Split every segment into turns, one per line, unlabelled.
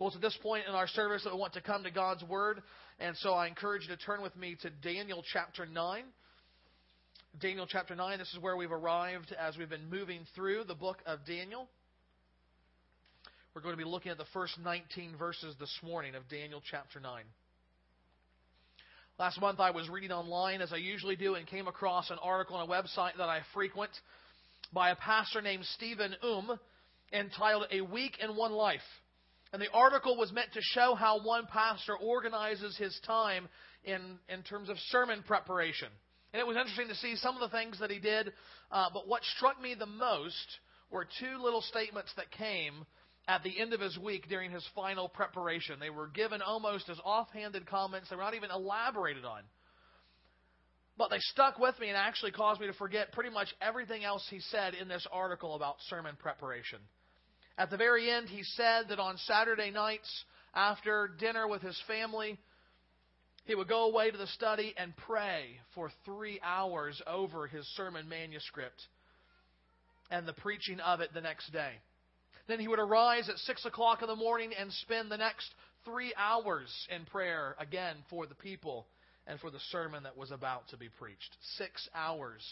Well, it's at this point in our service that we want to come to God's Word, and so I encourage you to turn with me to Daniel chapter 9. Daniel chapter 9, this is where we've arrived as we've been moving through the book of Daniel. We're going to be looking at the first 19 verses this morning of Daniel chapter 9. Last month I was reading online, as I usually do, and came across an article on a website that I frequent by a pastor named Stephen Um entitled A Week in One Life. And the article was meant to show how one pastor organizes his time in, in terms of sermon preparation. And it was interesting to see some of the things that he did, uh, but what struck me the most were two little statements that came at the end of his week during his final preparation. They were given almost as offhanded comments, they were not even elaborated on. But they stuck with me and actually caused me to forget pretty much everything else he said in this article about sermon preparation. At the very end, he said that on Saturday nights, after dinner with his family, he would go away to the study and pray for three hours over his sermon manuscript and the preaching of it the next day. Then he would arise at 6 o'clock in the morning and spend the next three hours in prayer again for the people and for the sermon that was about to be preached. Six hours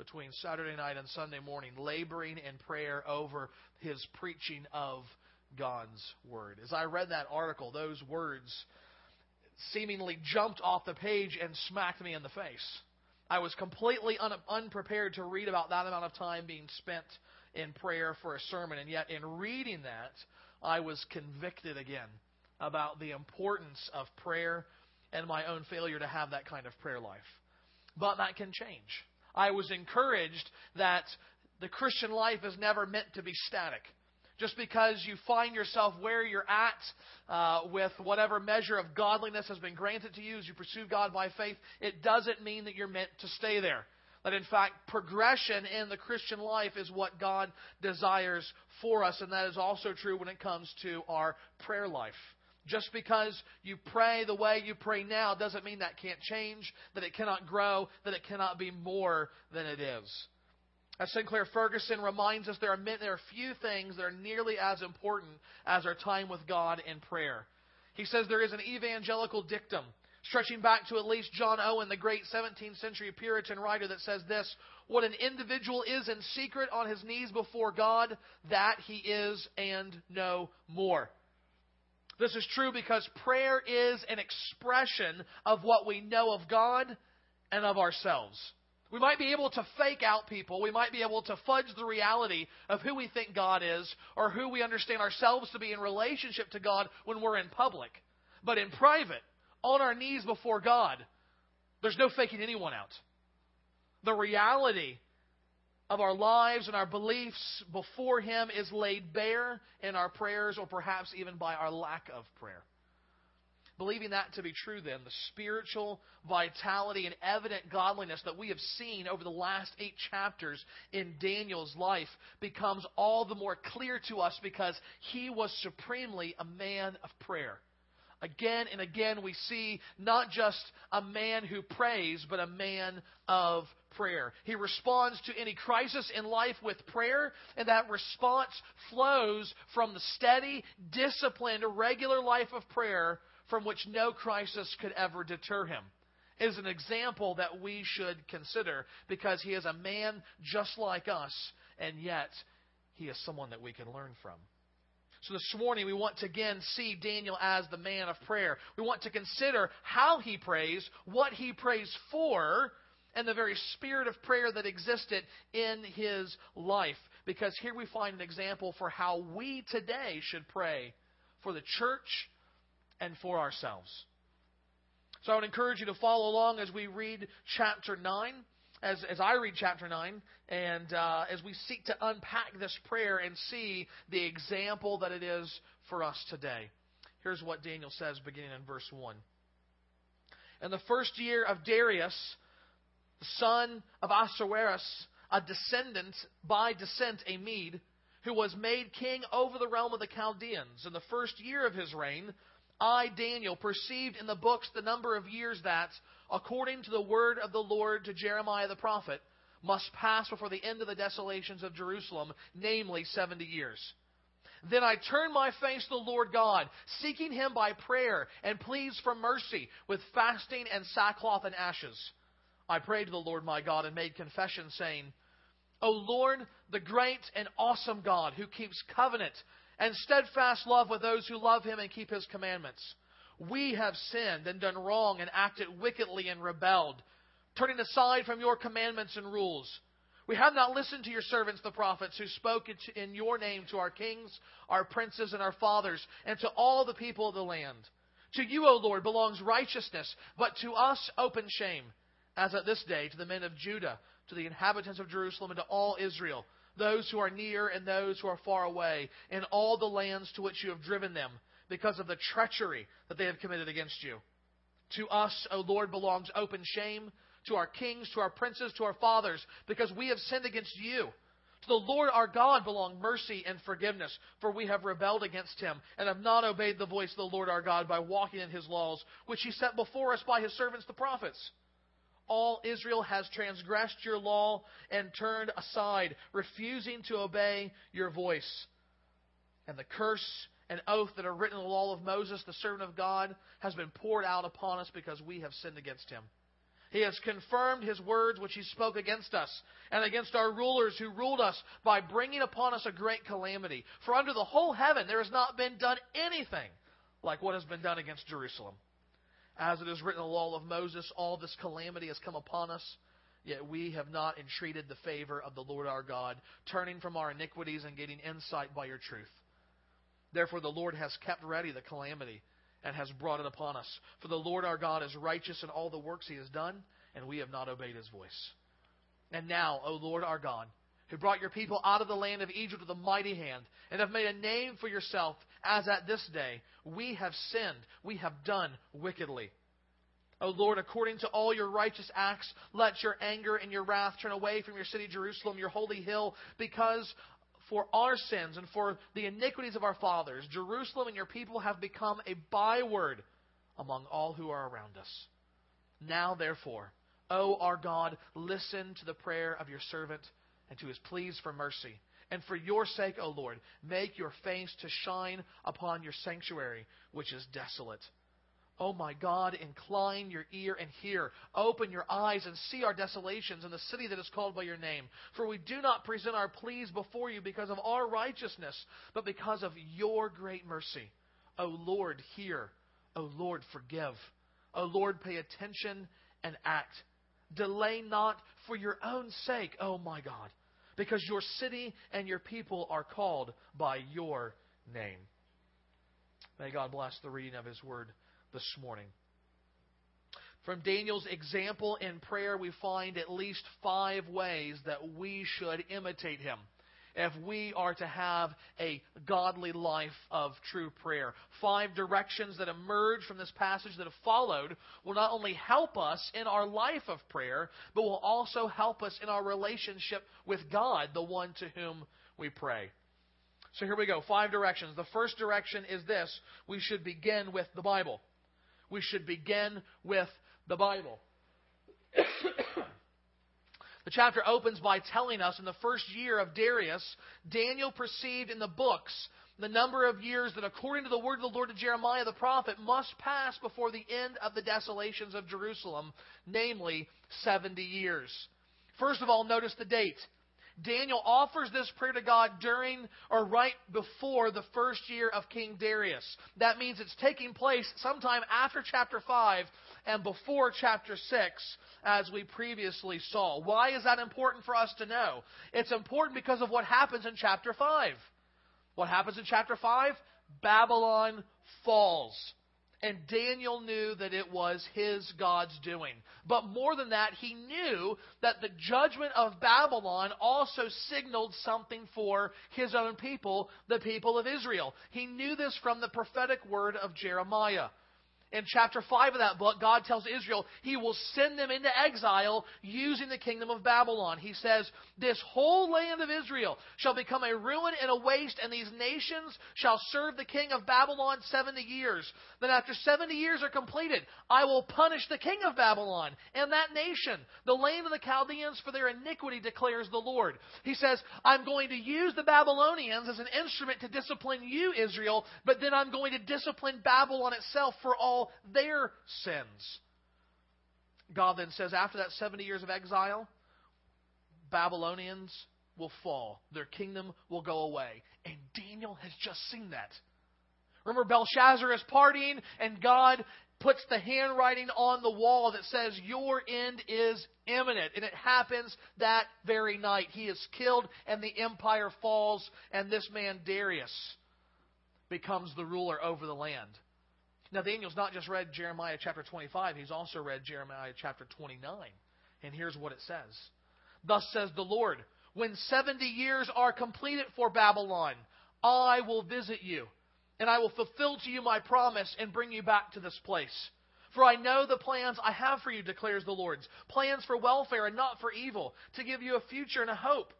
between Saturday night and Sunday morning, laboring in prayer over his preaching of God's Word. As I read that article, those words seemingly jumped off the page and smacked me in the face. I was completely un- unprepared to read about that amount of time being spent in prayer for a sermon, and yet in reading that, I was convicted again about the importance of prayer and my own failure to have that kind of prayer life. But that can change. I was encouraged that the Christian life is never meant to be static. Just because you find yourself where you're at uh, with whatever measure of godliness has been granted to you as you pursue God by faith, it doesn't mean that you're meant to stay there. That in fact, progression in the Christian life is what God desires for us, and that is also true when it comes to our prayer life. Just because you pray the way you pray now doesn't mean that can't change, that it cannot grow, that it cannot be more than it is. As Sinclair Ferguson reminds us, there are, there are few things that are nearly as important as our time with God in prayer. He says there is an evangelical dictum stretching back to at least John Owen, the great 17th century Puritan writer, that says this What an individual is in secret on his knees before God, that he is and no more. This is true because prayer is an expression of what we know of God and of ourselves. We might be able to fake out people. We might be able to fudge the reality of who we think God is or who we understand ourselves to be in relationship to God when we're in public. But in private, on our knees before God, there's no faking anyone out. The reality of our lives and our beliefs before Him is laid bare in our prayers or perhaps even by our lack of prayer. Believing that to be true, then, the spiritual vitality and evident godliness that we have seen over the last eight chapters in Daniel's life becomes all the more clear to us because he was supremely a man of prayer. Again and again, we see not just a man who prays, but a man of prayer. He responds to any crisis in life with prayer, and that response flows from the steady, disciplined, regular life of prayer from which no crisis could ever deter him. Is an example that we should consider because he is a man just like us, and yet he is someone that we can learn from. So this morning we want to again see Daniel as the man of prayer. We want to consider how he prays, what he prays for, and the very spirit of prayer that existed in his life. Because here we find an example for how we today should pray for the church and for ourselves. So I would encourage you to follow along as we read chapter 9 as, as I read chapter 9 and uh, as we seek to unpack this prayer and see the example that it is for us today. Here's what Daniel says beginning in verse 1. In the first year of Darius, the son of Ahasuerus, a descendant by descent, a Mede, who was made king over the realm of the Chaldeans, in the first year of his reign, I, Daniel, perceived in the books the number of years that, according to the word of the Lord to Jeremiah the prophet, must pass before the end of the desolations of Jerusalem, namely 70 years. Then I turned my face to the Lord God, seeking him by prayer and pleas for mercy, with fasting and sackcloth and ashes. I prayed to the Lord my God and made confession, saying, O Lord, the great and awesome God, who keeps covenant and steadfast love with those who love him and keep his commandments. We have sinned and done wrong and acted wickedly and rebelled, turning aside from your commandments and rules. We have not listened to your servants, the prophets, who spoke in your name to our kings, our princes, and our fathers, and to all the people of the land. To you, O Lord, belongs righteousness, but to us open shame, as at this day to the men of Judah, to the inhabitants of Jerusalem, and to all Israel, those who are near and those who are far away, in all the lands to which you have driven them, because of the treachery that they have committed against you. To us, O Lord, belongs open shame to our kings, to our princes, to our fathers, because we have sinned against you. To the Lord our God belong mercy and forgiveness, for we have rebelled against him, and have not obeyed the voice of the Lord our God by walking in his laws, which he set before us by his servants the prophets. All Israel has transgressed your law and turned aside, refusing to obey your voice. And the curse and oath that are written in the law of Moses, the servant of God, has been poured out upon us because we have sinned against him. He has confirmed his words which he spoke against us and against our rulers who ruled us by bringing upon us a great calamity. For under the whole heaven there has not been done anything like what has been done against Jerusalem. As it is written in the law of Moses, all this calamity has come upon us, yet we have not entreated the favor of the Lord our God, turning from our iniquities and getting insight by your truth. Therefore the Lord has kept ready the calamity and has brought it upon us. For the Lord our God is righteous in all the works he has done, and we have not obeyed his voice. And now, O Lord our God, who brought your people out of the land of Egypt with a mighty hand, and have made a name for yourself, as at this day, we have sinned, we have done wickedly. O Lord, according to all your righteous acts, let your anger and your wrath turn away from your city, Jerusalem, your holy hill, because for our sins and for the iniquities of our fathers, Jerusalem and your people have become a byword among all who are around us. Now, therefore, O our God, listen to the prayer of your servant and to his pleas for mercy. And for your sake, O Lord, make your face to shine upon your sanctuary, which is desolate Oh my God, incline your ear and hear. Open your eyes and see our desolations in the city that is called by your name. For we do not present our pleas before you because of our righteousness, but because of your great mercy. O Lord, hear. O Lord, forgive. O Lord, pay attention and act. Delay not for your own sake, O my God, because your city and your people are called by your name. May God bless the reading of his word this morning. From Daniel's example in prayer, we find at least five ways that we should imitate him if we are to have a godly life of true prayer. Five directions that emerge from this passage that have followed will not only help us in our life of prayer, but will also help us in our relationship with God, the one to whom we pray. So here we go. Five directions. The first direction is this we should begin with the Bible we should begin with the Bible. the chapter opens by telling us in the first year of Darius, Daniel perceived in the books the number of years that, according to the word of the Lord to Jeremiah the prophet, must pass before the end of the desolations of Jerusalem, namely 70 years. First of all, notice the date. Daniel offers this prayer to God during or right before the first year of King Darius. That means it's taking place sometime after chapter 5 and before chapter 6, as we previously saw. Why is that important for us to know? It's important because of what happens in chapter 5. What happens in chapter 5? Babylon falls. And Daniel knew that it was his God's doing. But more than that, he knew that the judgment of Babylon also signaled something for his own people, the people of Israel. He knew this from the prophetic word of Jeremiah. In chapter 5 of that book, God tells Israel he will send them into exile using the kingdom of Babylon. He says, This whole land of Israel shall become a ruin and a waste, and these nations shall serve the king of Babylon 70 years. Then, after 70 years are completed, I will punish the king of Babylon and that nation, the land of the Chaldeans, for their iniquity, declares the Lord. He says, I'm going to use the Babylonians as an instrument to discipline you, Israel, but then I'm going to discipline Babylon itself for all all their sins. God then says, after that 70 years of exile, Babylonians will fall. Their kingdom will go away. And Daniel has just seen that. Remember, Belshazzar is partying, and God puts the handwriting on the wall that says, Your end is imminent. And it happens that very night. He is killed, and the empire falls, and this man, Darius, becomes the ruler over the land. Now, Daniel's not just read Jeremiah chapter 25, he's also read Jeremiah chapter 29. And here's what it says Thus says the Lord, when 70 years are completed for Babylon, I will visit you, and I will fulfill to you my promise and bring you back to this place. For I know the plans I have for you, declares the Lord plans for welfare and not for evil, to give you a future and a hope.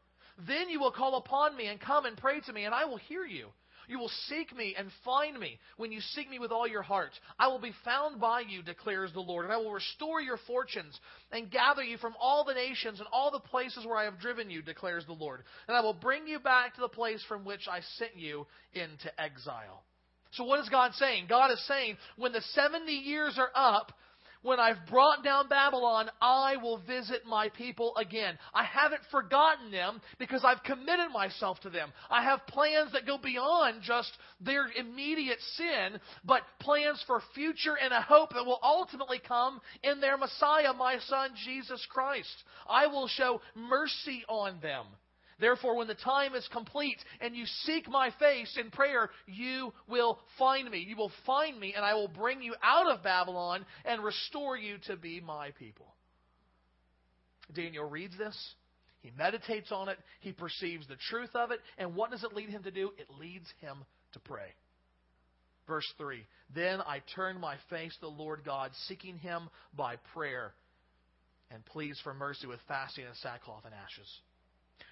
Then you will call upon me and come and pray to me, and I will hear you. You will seek me and find me when you seek me with all your heart. I will be found by you, declares the Lord, and I will restore your fortunes and gather you from all the nations and all the places where I have driven you, declares the Lord. And I will bring you back to the place from which I sent you into exile. So, what is God saying? God is saying, when the 70 years are up, when I've brought down Babylon, I will visit my people again. I haven't forgotten them because I've committed myself to them. I have plans that go beyond just their immediate sin, but plans for future and a hope that will ultimately come in their Messiah, my Son, Jesus Christ. I will show mercy on them. Therefore, when the time is complete and you seek my face in prayer, you will find me. You will find me, and I will bring you out of Babylon and restore you to be my people. Daniel reads this. He meditates on it. He perceives the truth of it. And what does it lead him to do? It leads him to pray. Verse 3 Then I turned my face to the Lord God, seeking him by prayer, and pleased for mercy with fasting and sackcloth and ashes.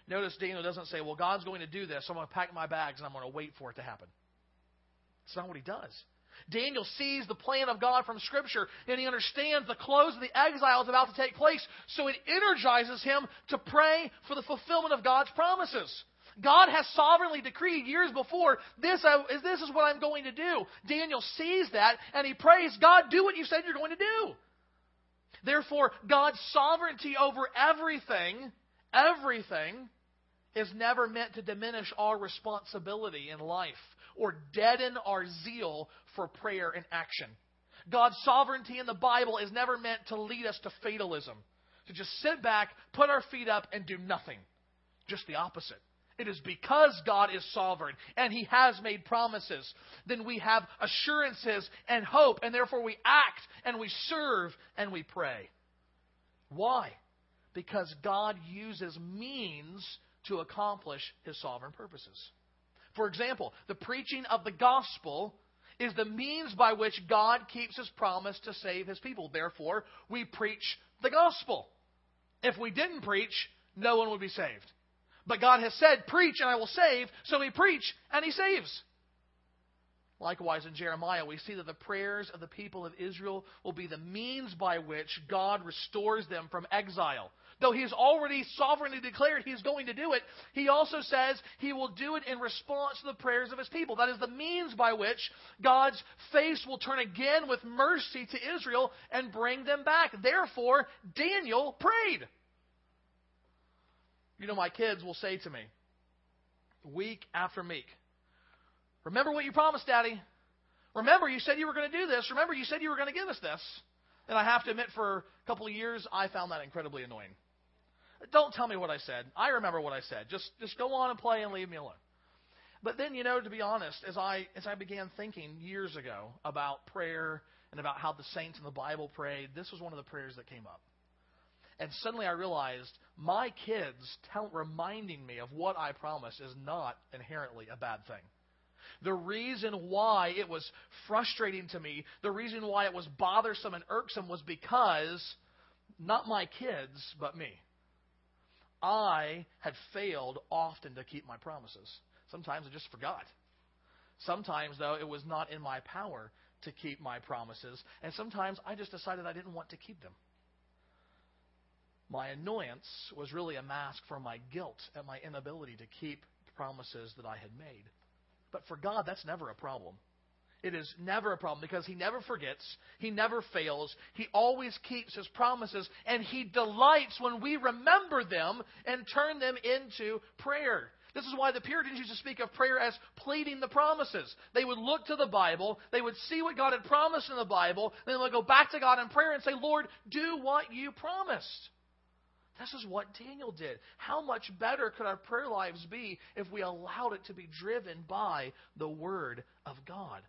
Notice Daniel doesn't say, Well, God's going to do this, so I'm going to pack my bags and I'm going to wait for it to happen. It's not what he does. Daniel sees the plan of God from Scripture and he understands the close of the exile is about to take place, so it energizes him to pray for the fulfillment of God's promises. God has sovereignly decreed years before this, this is what I'm going to do. Daniel sees that and he prays, God, do what you said you're going to do. Therefore, God's sovereignty over everything, everything, is never meant to diminish our responsibility in life or deaden our zeal for prayer and action. God's sovereignty in the Bible is never meant to lead us to fatalism, to just sit back, put our feet up, and do nothing. Just the opposite. It is because God is sovereign and He has made promises. Then we have assurances and hope, and therefore we act and we serve and we pray. Why? Because God uses means to accomplish his sovereign purposes. For example, the preaching of the gospel is the means by which God keeps his promise to save his people. Therefore, we preach the gospel. If we didn't preach, no one would be saved. But God has said, Preach and I will save, so we preach and he saves. Likewise, in Jeremiah, we see that the prayers of the people of Israel will be the means by which God restores them from exile. Though he has already sovereignly declared he's going to do it, he also says he will do it in response to the prayers of his people. That is the means by which God's face will turn again with mercy to Israel and bring them back. Therefore, Daniel prayed. You know, my kids will say to me, week after week, Remember what you promised, Daddy. Remember, you said you were going to do this. Remember, you said you were going to give us this. And I have to admit, for a couple of years, I found that incredibly annoying. Don't tell me what I said. I remember what I said. Just just go on and play and leave me alone. But then, you know, to be honest, as I as I began thinking years ago about prayer and about how the saints in the Bible prayed, this was one of the prayers that came up. And suddenly I realized my kids tell, reminding me of what I promised is not inherently a bad thing. The reason why it was frustrating to me, the reason why it was bothersome and irksome was because not my kids, but me. I had failed often to keep my promises. Sometimes I just forgot. Sometimes, though, it was not in my power to keep my promises. And sometimes I just decided I didn't want to keep them. My annoyance was really a mask for my guilt at my inability to keep promises that I had made. But for God, that's never a problem. It is never a problem because He never forgets. He never fails. He always keeps His promises, and He delights when we remember them and turn them into prayer. This is why the Puritans used to speak of prayer as pleading the promises. They would look to the Bible, they would see what God had promised in the Bible, then they would go back to God in prayer and say, Lord, do what you promised. This is what Daniel did. How much better could our prayer lives be if we allowed it to be driven by the Word of God?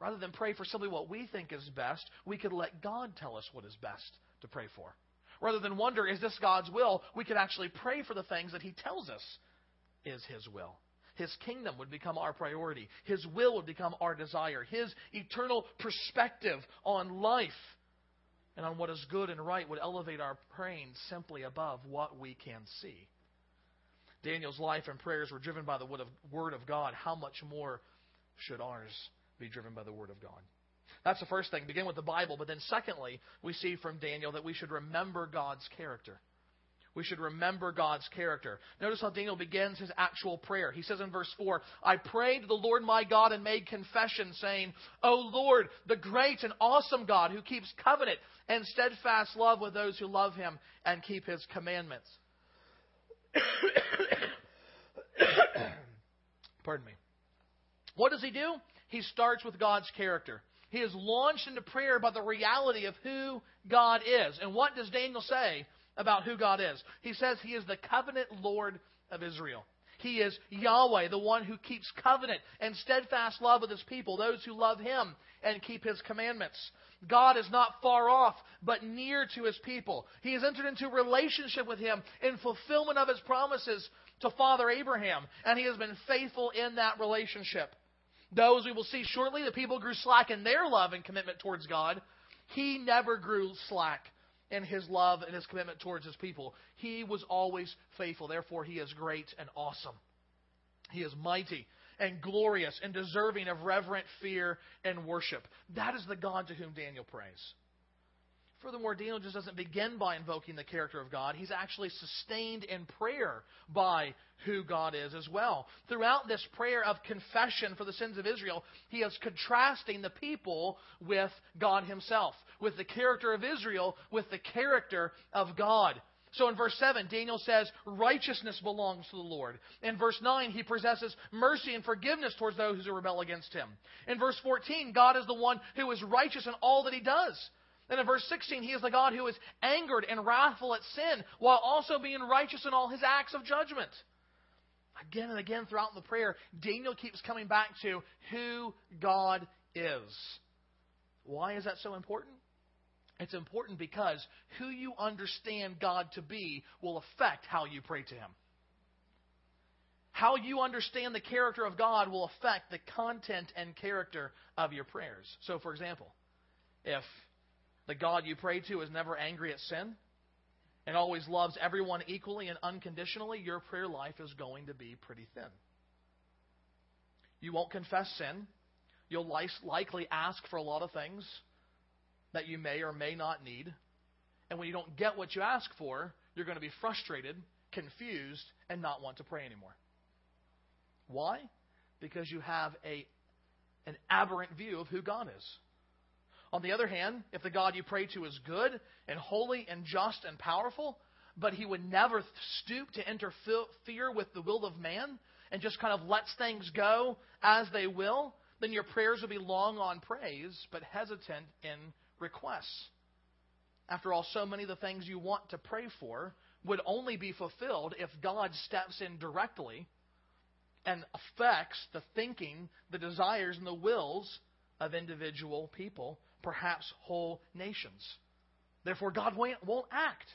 Rather than pray for simply what we think is best, we could let God tell us what is best to pray for. Rather than wonder, is this God's will, we could actually pray for the things that He tells us is His will. His kingdom would become our priority. His will would become our desire. His eternal perspective on life and on what is good and right would elevate our praying simply above what we can see. Daniel's life and prayers were driven by the Word of God. How much more should ours be driven by the Word of God? That's the first thing. Begin with the Bible. But then, secondly, we see from Daniel that we should remember God's character. We should remember God's character. Notice how Daniel begins his actual prayer. He says in verse 4 I prayed to the Lord my God and made confession, saying, O Lord, the great and awesome God who keeps covenant and steadfast love with those who love him and keep his commandments. Pardon me. What does he do? He starts with God's character. He is launched into prayer by the reality of who God is. And what does Daniel say? about who God is. He says he is the covenant Lord of Israel. He is Yahweh, the one who keeps covenant and steadfast love with his people, those who love him and keep his commandments. God is not far off, but near to his people. He has entered into relationship with him in fulfillment of his promises to Father Abraham, and he has been faithful in that relationship. Though, as we will see shortly, the people grew slack in their love and commitment towards God, he never grew slack in his love and his commitment towards his people. He was always faithful. Therefore, he is great and awesome. He is mighty and glorious and deserving of reverent fear and worship. That is the God to whom Daniel prays. Furthermore, Daniel just doesn't begin by invoking the character of God. He's actually sustained in prayer by who God is as well. Throughout this prayer of confession for the sins of Israel, he is contrasting the people with God himself, with the character of Israel, with the character of God. So in verse 7, Daniel says, Righteousness belongs to the Lord. In verse 9, he possesses mercy and forgiveness towards those who rebel against him. In verse 14, God is the one who is righteous in all that he does. Then in verse 16, he is the God who is angered and wrathful at sin while also being righteous in all his acts of judgment. Again and again throughout the prayer, Daniel keeps coming back to who God is. Why is that so important? It's important because who you understand God to be will affect how you pray to Him. How you understand the character of God will affect the content and character of your prayers. So, for example, if the God you pray to is never angry at sin and always loves everyone equally and unconditionally, your prayer life is going to be pretty thin. You won't confess sin. You'll likely ask for a lot of things that you may or may not need. And when you don't get what you ask for, you're going to be frustrated, confused, and not want to pray anymore. Why? Because you have a, an aberrant view of who God is. On the other hand, if the God you pray to is good and holy and just and powerful, but he would never stoop to interfere with the will of man and just kind of lets things go as they will, then your prayers will be long on praise, but hesitant in requests. After all, so many of the things you want to pray for would only be fulfilled if God steps in directly and affects the thinking, the desires, and the wills of individual people perhaps whole nations. Therefore, God won't act.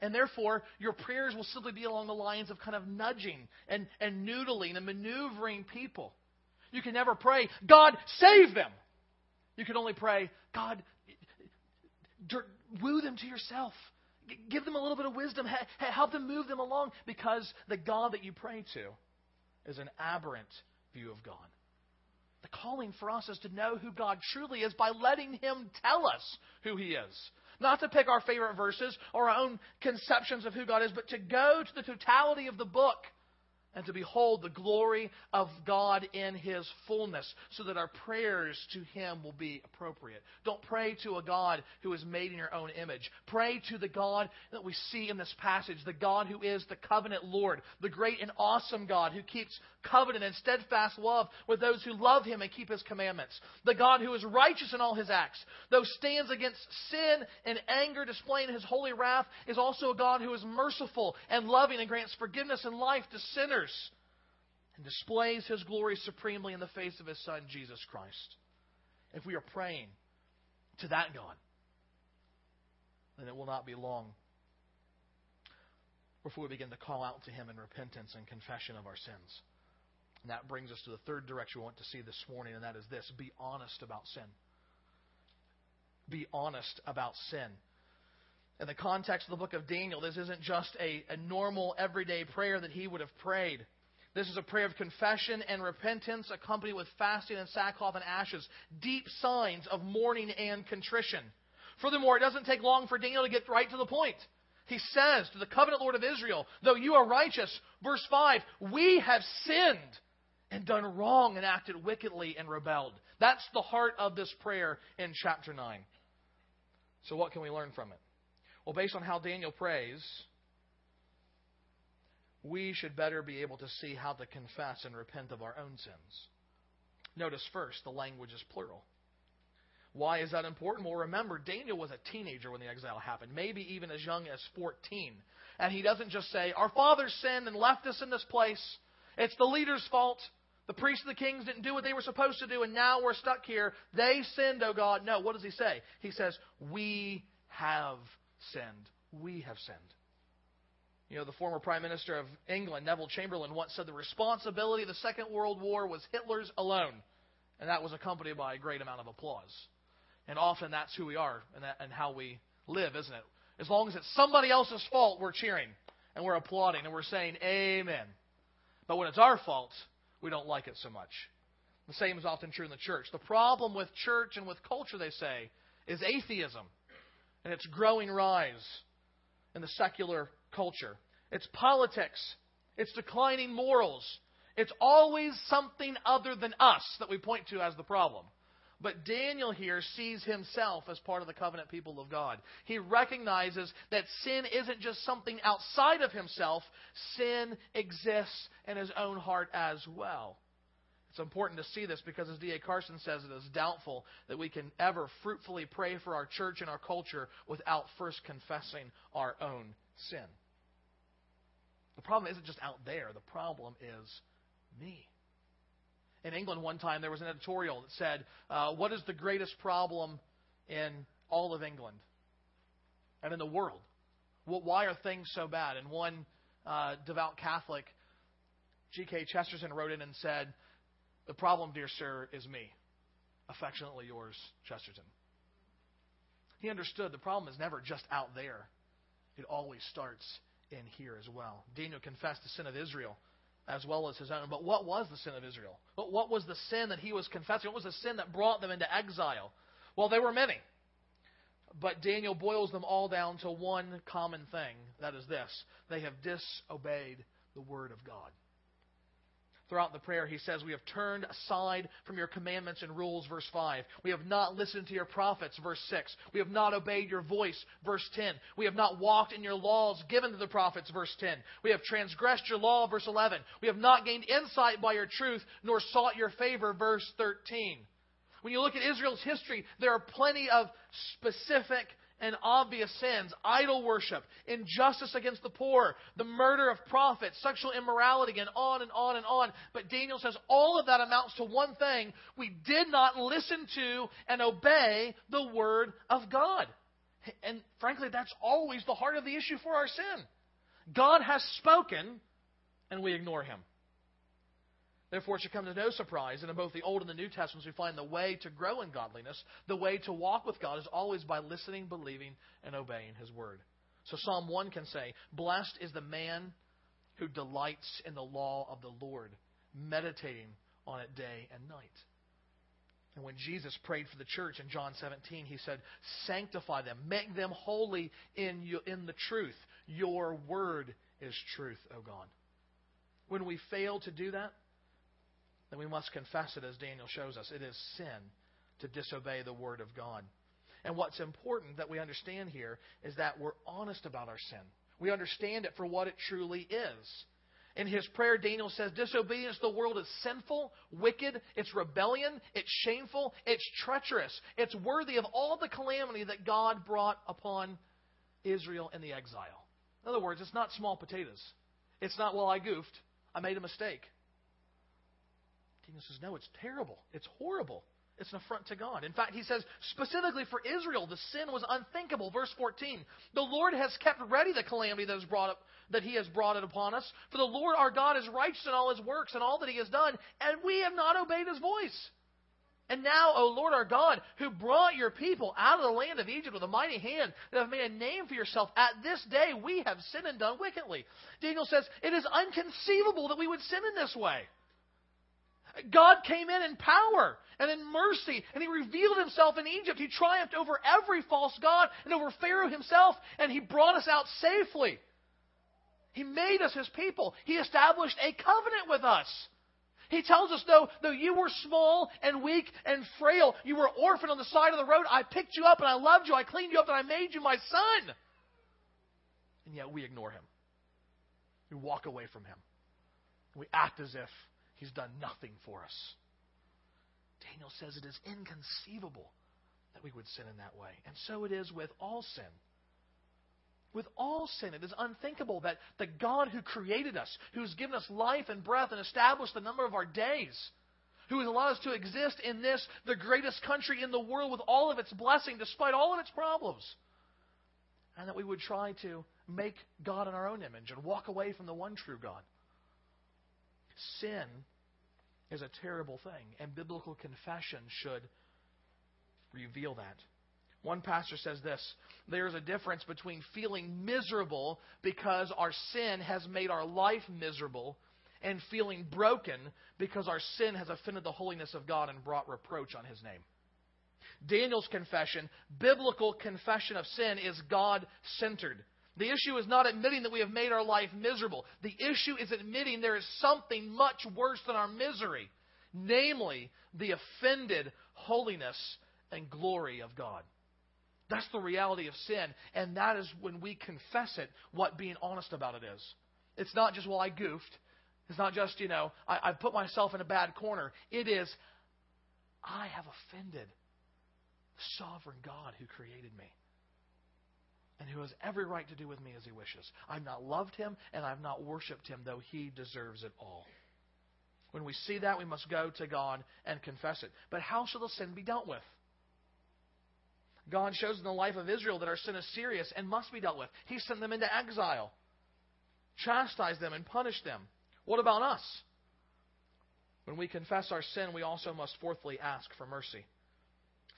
And therefore, your prayers will simply be along the lines of kind of nudging and, and noodling and maneuvering people. You can never pray, God, save them. You can only pray, God, woo them to yourself. Give them a little bit of wisdom. Help them move them along because the God that you pray to is an aberrant view of God. The calling for us is to know who God truly is by letting Him tell us who He is. Not to pick our favorite verses or our own conceptions of who God is, but to go to the totality of the book and to behold the glory of God in His fullness, so that our prayers to Him will be appropriate. Don't pray to a God who is made in your own image. Pray to the God that we see in this passage, the God who is the covenant Lord, the great and awesome God who keeps covenant and steadfast love with those who love Him and keep His commandments, the God who is righteous in all His acts, though stands against sin and anger, displaying His holy wrath, is also a God who is merciful and loving and grants forgiveness and life to sinners and displays his glory supremely in the face of his Son, Jesus Christ. If we are praying to that God, then it will not be long before we begin to call out to him in repentance and confession of our sins. And that brings us to the third direction we want to see this morning, and that is this be honest about sin. Be honest about sin. In the context of the book of Daniel, this isn't just a, a normal, everyday prayer that he would have prayed. This is a prayer of confession and repentance accompanied with fasting and sackcloth and ashes, deep signs of mourning and contrition. Furthermore, it doesn't take long for Daniel to get right to the point. He says to the covenant Lord of Israel, Though you are righteous, verse 5, we have sinned and done wrong and acted wickedly and rebelled. That's the heart of this prayer in chapter 9. So, what can we learn from it? Well, based on how Daniel prays, we should better be able to see how to confess and repent of our own sins. Notice first, the language is plural. Why is that important? Well, remember, Daniel was a teenager when the exile happened, maybe even as young as 14. And he doesn't just say, Our fathers sinned and left us in this place. It's the leader's fault. The priests of the kings didn't do what they were supposed to do, and now we're stuck here. They sinned, oh God. No, what does he say? He says, We have sinned. We have sinned. You know, the former Prime Minister of England, Neville Chamberlain, once said the responsibility of the Second World War was Hitler's alone. And that was accompanied by a great amount of applause. And often that's who we are and, that, and how we live, isn't it? As long as it's somebody else's fault, we're cheering and we're applauding and we're saying, Amen. But when it's our fault, we don't like it so much. The same is often true in the church. The problem with church and with culture, they say, is atheism and its growing rise in the secular culture. It's politics. It's declining morals. It's always something other than us that we point to as the problem. But Daniel here sees himself as part of the covenant people of God. He recognizes that sin isn't just something outside of himself, sin exists in his own heart as well. It's important to see this because, as D.A. Carson says, it is doubtful that we can ever fruitfully pray for our church and our culture without first confessing our own sin. The problem isn't just out there, the problem is me. In England, one time, there was an editorial that said, uh, What is the greatest problem in all of England and in the world? Why are things so bad? And one uh, devout Catholic, G.K. Chesterton, wrote in and said, the problem, dear sir, is me. Affectionately yours, Chesterton. He understood the problem is never just out there, it always starts in here as well. Daniel confessed the sin of Israel as well as his own. But what was the sin of Israel? But what was the sin that he was confessing? What was the sin that brought them into exile? Well, there were many. But Daniel boils them all down to one common thing that is this they have disobeyed the word of God throughout the prayer, he says, We have turned aside from your commandments and rules, verse 5. We have not listened to your prophets, verse 6. We have not obeyed your voice, verse 10. We have not walked in your laws given to the prophets, verse 10. We have transgressed your law, verse 11. We have not gained insight by your truth, nor sought your favor, verse 13. When you look at Israel's history, there are plenty of specific and obvious sins, idol worship, injustice against the poor, the murder of prophets, sexual immorality, and on and on and on. But Daniel says all of that amounts to one thing. We did not listen to and obey the word of God. And frankly, that's always the heart of the issue for our sin. God has spoken, and we ignore him. Therefore, it should come to no surprise that in both the Old and the New Testaments we find the way to grow in godliness, the way to walk with God, is always by listening, believing, and obeying His Word. So Psalm 1 can say, Blessed is the man who delights in the law of the Lord, meditating on it day and night. And when Jesus prayed for the church in John 17, he said, Sanctify them, make them holy in, you, in the truth. Your word is truth, O God. When we fail to do that, then we must confess it as Daniel shows us. It is sin to disobey the word of God. And what's important that we understand here is that we're honest about our sin. We understand it for what it truly is. In his prayer, Daniel says, Disobedience to the world is sinful, wicked, it's rebellion, it's shameful, it's treacherous. It's worthy of all the calamity that God brought upon Israel in the exile. In other words, it's not small potatoes. It's not, well, I goofed. I made a mistake. Daniel says, No, it's terrible. It's horrible. It's an affront to God. In fact, he says specifically for Israel, the sin was unthinkable. Verse 14. The Lord has kept ready the calamity that, is brought up, that he has brought it upon us. For the Lord our God is righteous in all his works and all that he has done, and we have not obeyed his voice. And now, O Lord our God, who brought your people out of the land of Egypt with a mighty hand, that have made a name for yourself, at this day we have sinned and done wickedly. Daniel says, It is inconceivable that we would sin in this way. God came in in power and in mercy, and He revealed Himself in Egypt. He triumphed over every false God and over Pharaoh himself, and He brought us out safely. He made us His people. He established a covenant with us. He tells us, though, though you were small and weak and frail, you were orphaned on the side of the road, I picked you up and I loved you, I cleaned you up and I made you my son. And yet we ignore him. We walk away from him. We act as if He's done nothing for us. Daniel says it is inconceivable that we would sin in that way. And so it is with all sin. With all sin, it is unthinkable that the God who created us, who has given us life and breath and established the number of our days, who has allowed us to exist in this, the greatest country in the world with all of its blessing, despite all of its problems, and that we would try to make God in our own image and walk away from the one true God. Sin is a terrible thing, and biblical confession should reveal that. One pastor says this there's a difference between feeling miserable because our sin has made our life miserable and feeling broken because our sin has offended the holiness of God and brought reproach on his name. Daniel's confession, biblical confession of sin, is God centered. The issue is not admitting that we have made our life miserable. The issue is admitting there is something much worse than our misery, namely the offended holiness and glory of God. That's the reality of sin, and that is when we confess it, what being honest about it is. It's not just, well, I goofed. It's not just, you know, I, I put myself in a bad corner. It is, I have offended the sovereign God who created me and who has every right to do with me as he wishes. I've not loved him and I've not worshiped him, though he deserves it all. When we see that, we must go to God and confess it. But how shall the sin be dealt with? God shows in the life of Israel that our sin is serious and must be dealt with. He sent them into exile, chastised them, and punished them. What about us? When we confess our sin, we also must fourthly ask for mercy.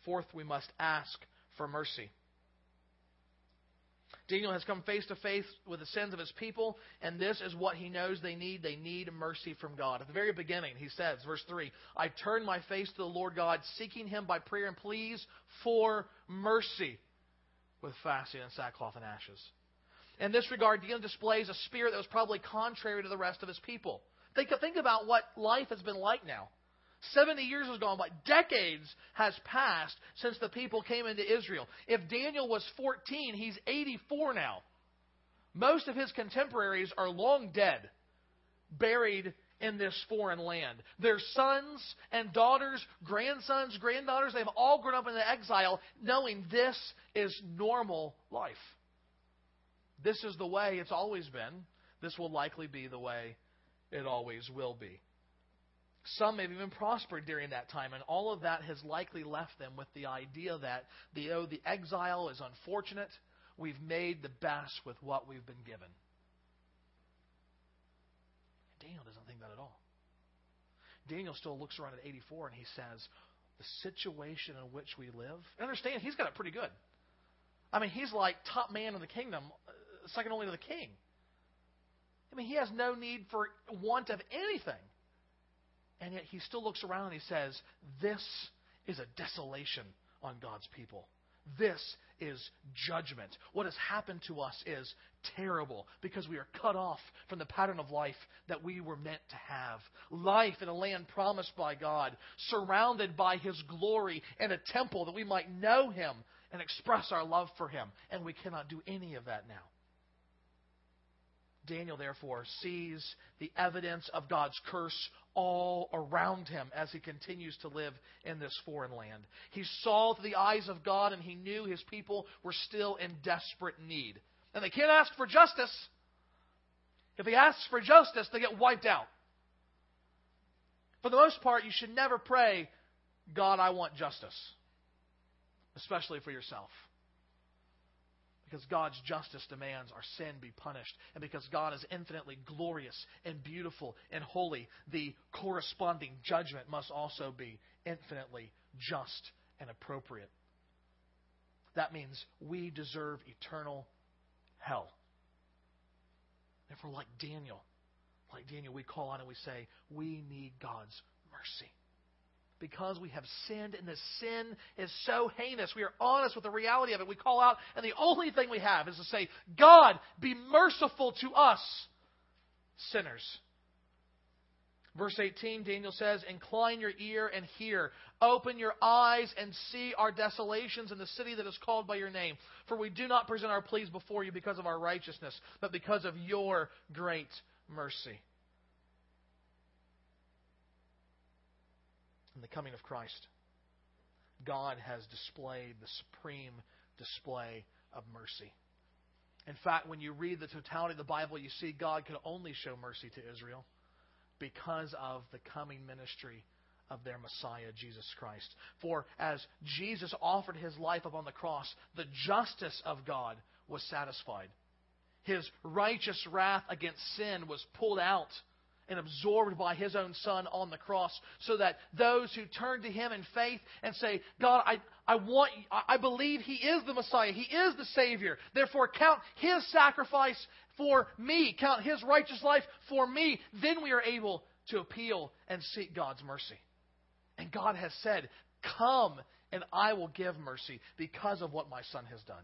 Fourth, we must ask for mercy. Daniel has come face to face with the sins of his people, and this is what he knows they need. They need mercy from God. At the very beginning, he says, verse 3 I turned my face to the Lord God, seeking him by prayer and pleas for mercy with fasting and sackcloth and ashes. In this regard, Daniel displays a spirit that was probably contrary to the rest of his people. Think, think about what life has been like now. 70 years has gone by. Decades has passed since the people came into Israel. If Daniel was 14, he's 84 now. Most of his contemporaries are long dead, buried in this foreign land. Their sons and daughters, grandsons, granddaughters, they've all grown up in exile knowing this is normal life. This is the way it's always been. This will likely be the way it always will be. Some have even prospered during that time, and all of that has likely left them with the idea that the, oh, the exile is unfortunate. We've made the best with what we've been given. Daniel doesn't think that at all. Daniel still looks around at 84 and he says, The situation in which we live, understand, he's got it pretty good. I mean, he's like top man in the kingdom, uh, second only to the king. I mean, he has no need for want of anything. And yet he still looks around and he says, This is a desolation on God's people. This is judgment. What has happened to us is terrible because we are cut off from the pattern of life that we were meant to have. Life in a land promised by God, surrounded by His glory and a temple that we might know Him and express our love for Him. And we cannot do any of that now. Daniel, therefore, sees the evidence of God's curse all around him as he continues to live in this foreign land. He saw through the eyes of God and he knew his people were still in desperate need. And they can't ask for justice. If he asks for justice, they get wiped out. For the most part, you should never pray, God, I want justice, especially for yourself. Because God's justice demands our sin be punished. And because God is infinitely glorious and beautiful and holy, the corresponding judgment must also be infinitely just and appropriate. That means we deserve eternal hell. Therefore, like Daniel, like Daniel, we call on and we say, we need God's mercy because we have sinned, and this sin is so heinous. We are honest with the reality of it. We call out, and the only thing we have is to say, God, be merciful to us, sinners. Verse 18, Daniel says, Incline your ear and hear. Open your eyes and see our desolations in the city that is called by your name. For we do not present our pleas before you because of our righteousness, but because of your great mercy. In the coming of Christ, God has displayed the supreme display of mercy. In fact, when you read the totality of the Bible, you see God could only show mercy to Israel because of the coming ministry of their Messiah, Jesus Christ. For as Jesus offered his life upon the cross, the justice of God was satisfied. His righteous wrath against sin was pulled out and absorbed by his own son on the cross so that those who turn to him in faith and say, God, I, I want, I believe he is the Messiah. He is the Savior. Therefore, count his sacrifice for me. Count his righteous life for me. Then we are able to appeal and seek God's mercy. And God has said, Come and I will give mercy because of what my son has done.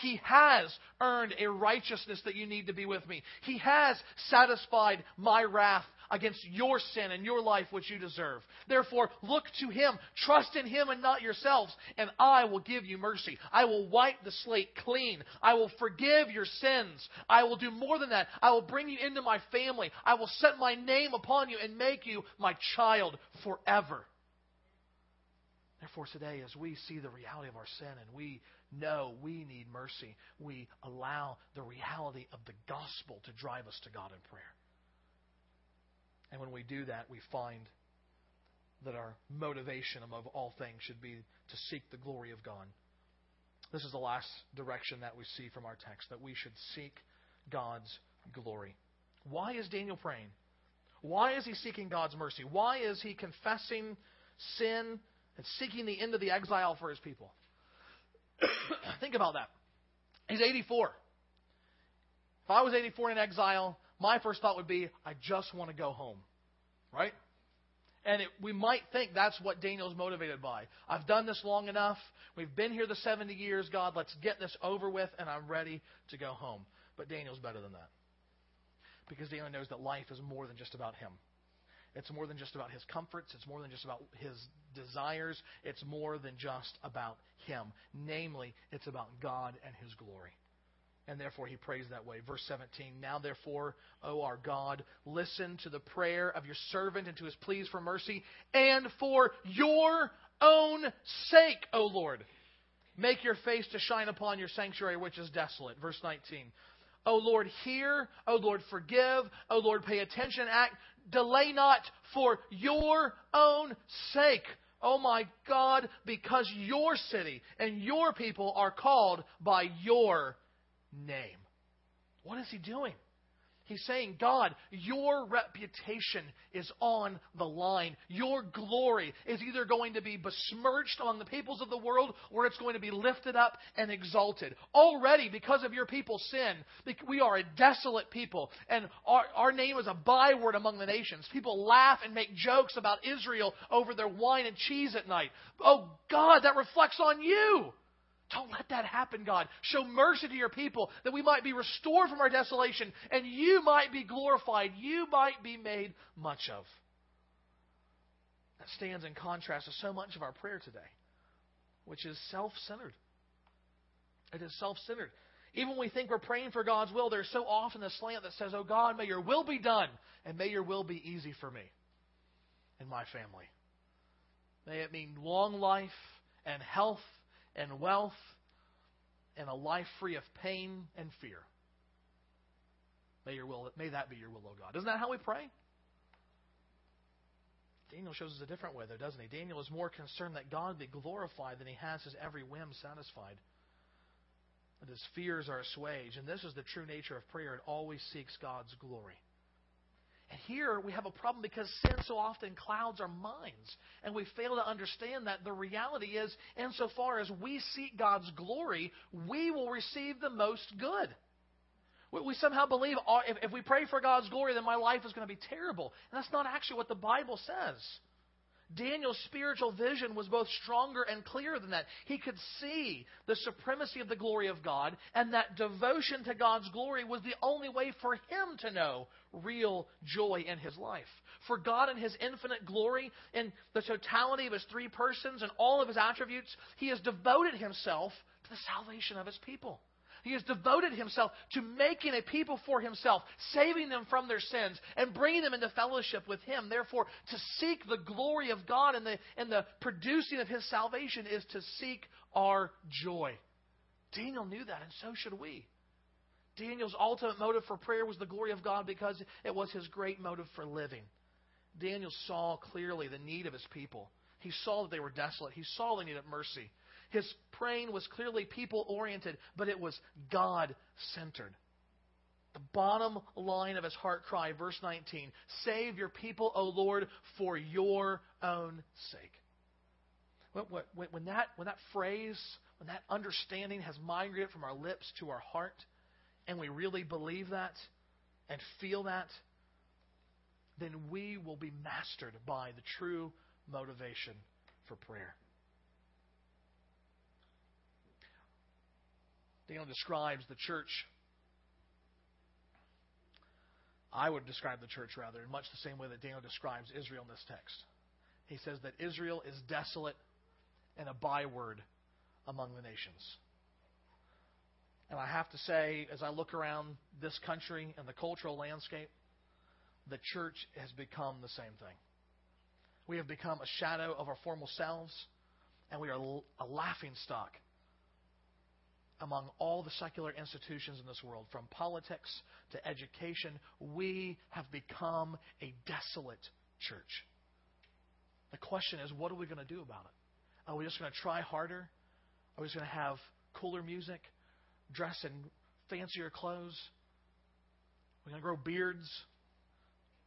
He has earned a righteousness that you need to be with me. He has satisfied my wrath against your sin and your life, which you deserve. Therefore, look to Him. Trust in Him and not yourselves, and I will give you mercy. I will wipe the slate clean. I will forgive your sins. I will do more than that. I will bring you into my family. I will set my name upon you and make you my child forever. Therefore, today, as we see the reality of our sin and we know we need mercy, we allow the reality of the gospel to drive us to God in prayer. And when we do that, we find that our motivation above all things should be to seek the glory of God. This is the last direction that we see from our text that we should seek God's glory. Why is Daniel praying? Why is he seeking God's mercy? Why is he confessing sin and seeking the end of the exile for his people? Think about that. He's 84. If I was 84 in exile, my first thought would be, I just want to go home. Right? And it, we might think that's what Daniel's motivated by. I've done this long enough. We've been here the 70 years. God, let's get this over with, and I'm ready to go home. But Daniel's better than that. Because Daniel knows that life is more than just about him. It's more than just about his comforts. It's more than just about his desires. It's more than just about him. Namely, it's about God and his glory. And therefore, he prays that way. Verse 17 Now, therefore, O our God, listen to the prayer of your servant and to his pleas for mercy, and for your own sake, O Lord. Make your face to shine upon your sanctuary, which is desolate. Verse 19. O Lord, hear. O Lord, forgive. O Lord, pay attention act. Delay not for your own sake. Oh my God, because your city and your people are called by your name. What is he doing? He's saying, God, your reputation is on the line. Your glory is either going to be besmirched among the peoples of the world or it's going to be lifted up and exalted. Already, because of your people's sin, we are a desolate people, and our, our name is a byword among the nations. People laugh and make jokes about Israel over their wine and cheese at night. Oh, God, that reflects on you. Don't let that happen, God. Show mercy to your people that we might be restored from our desolation and you might be glorified. You might be made much of. That stands in contrast to so much of our prayer today, which is self centered. It is self centered. Even when we think we're praying for God's will, there's so often a slant that says, Oh God, may your will be done, and may your will be easy for me and my family. May it mean long life and health and wealth and a life free of pain and fear. May your will may that be your will, O God. Isn't that how we pray? Daniel shows us a different way, though, doesn't he? Daniel is more concerned that God be glorified than he has his every whim satisfied. That his fears are assuaged. And this is the true nature of prayer. It always seeks God's glory. And here we have a problem because sin so often clouds our minds, and we fail to understand that the reality is, insofar as we seek God's glory, we will receive the most good. We somehow believe oh, if we pray for God's glory, then my life is going to be terrible. And that's not actually what the Bible says. Daniel's spiritual vision was both stronger and clearer than that. He could see the supremacy of the glory of God, and that devotion to God's glory was the only way for him to know real joy in his life. For God in his infinite glory, in the totality of his three persons and all of his attributes, he has devoted himself to the salvation of his people. He has devoted himself to making a people for himself, saving them from their sins, and bringing them into fellowship with him. Therefore, to seek the glory of God and the, and the producing of his salvation is to seek our joy. Daniel knew that, and so should we. Daniel's ultimate motive for prayer was the glory of God because it was his great motive for living. Daniel saw clearly the need of his people. He saw that they were desolate. He saw they needed mercy. His praying was clearly people oriented, but it was God centered. The bottom line of his heart cry, verse 19 Save your people, O Lord, for your own sake. When, when, that, when that phrase, when that understanding has migrated from our lips to our heart, and we really believe that and feel that, then we will be mastered by the true motivation for prayer. Daniel describes the church. I would describe the church rather in much the same way that Daniel describes Israel in this text. He says that Israel is desolate and a byword among the nations. And I have to say, as I look around this country and the cultural landscape, the church has become the same thing. We have become a shadow of our former selves, and we are a laughing stock among all the secular institutions in this world, from politics to education, we have become a desolate church. The question is, what are we going to do about it? Are we just going to try harder? Are we just going to have cooler music, dress in fancier clothes? We're going to grow beards?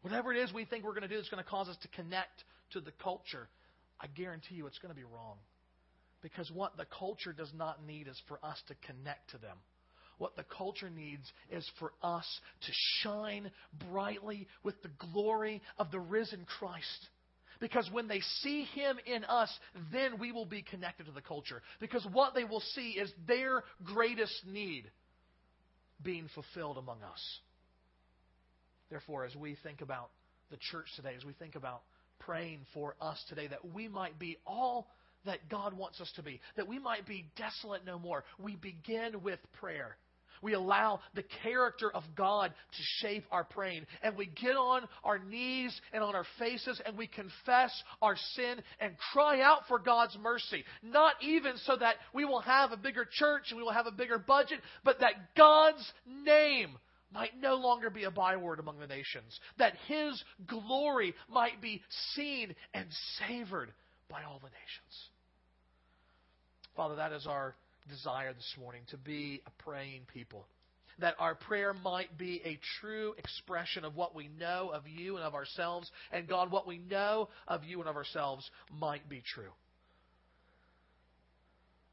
Whatever it is we think we're going to do that's going to cause us to connect to the culture, I guarantee you it's going to be wrong. Because what the culture does not need is for us to connect to them. What the culture needs is for us to shine brightly with the glory of the risen Christ. Because when they see Him in us, then we will be connected to the culture. Because what they will see is their greatest need being fulfilled among us. Therefore, as we think about the church today, as we think about praying for us today, that we might be all that God wants us to be, that we might be desolate no more. We begin with prayer. We allow the character of God to shape our praying. And we get on our knees and on our faces and we confess our sin and cry out for God's mercy. Not even so that we will have a bigger church and we will have a bigger budget, but that God's name might no longer be a byword among the nations. That His glory might be seen and savored by all the nations. Father, that is our desire this morning to be a praying people. that our prayer might be a true expression of what we know of you and of ourselves. And God, what we know of you and of ourselves might be true.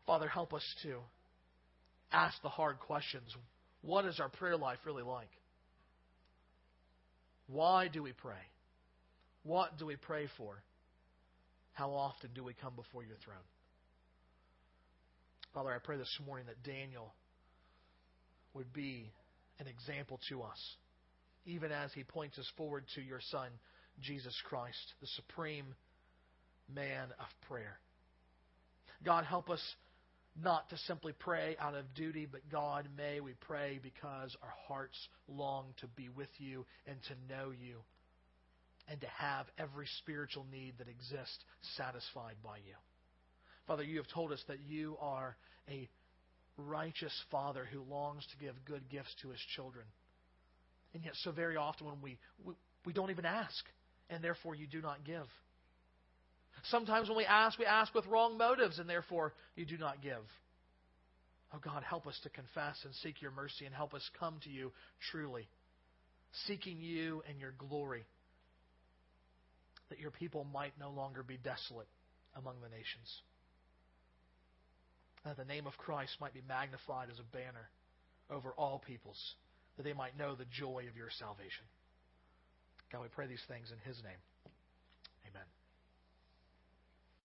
Father, help us to ask the hard questions. What is our prayer life really like? Why do we pray? What do we pray for? How often do we come before your throne? Father, I pray this morning that Daniel would be an example to us, even as he points us forward to your Son, Jesus Christ, the supreme man of prayer. God, help us not to simply pray out of duty, but God, may we pray because our hearts long to be with you and to know you and to have every spiritual need that exists satisfied by you. Father, you have told us that you are a righteous Father who longs to give good gifts to his children. And yet, so very often when we, we, we don't even ask, and therefore you do not give. Sometimes when we ask, we ask with wrong motives, and therefore you do not give. Oh God, help us to confess and seek your mercy, and help us come to you truly, seeking you and your glory, that your people might no longer be desolate among the nations that the name of Christ might be magnified as a banner over all peoples, that they might know the joy of your salvation. God, we pray these things in His name.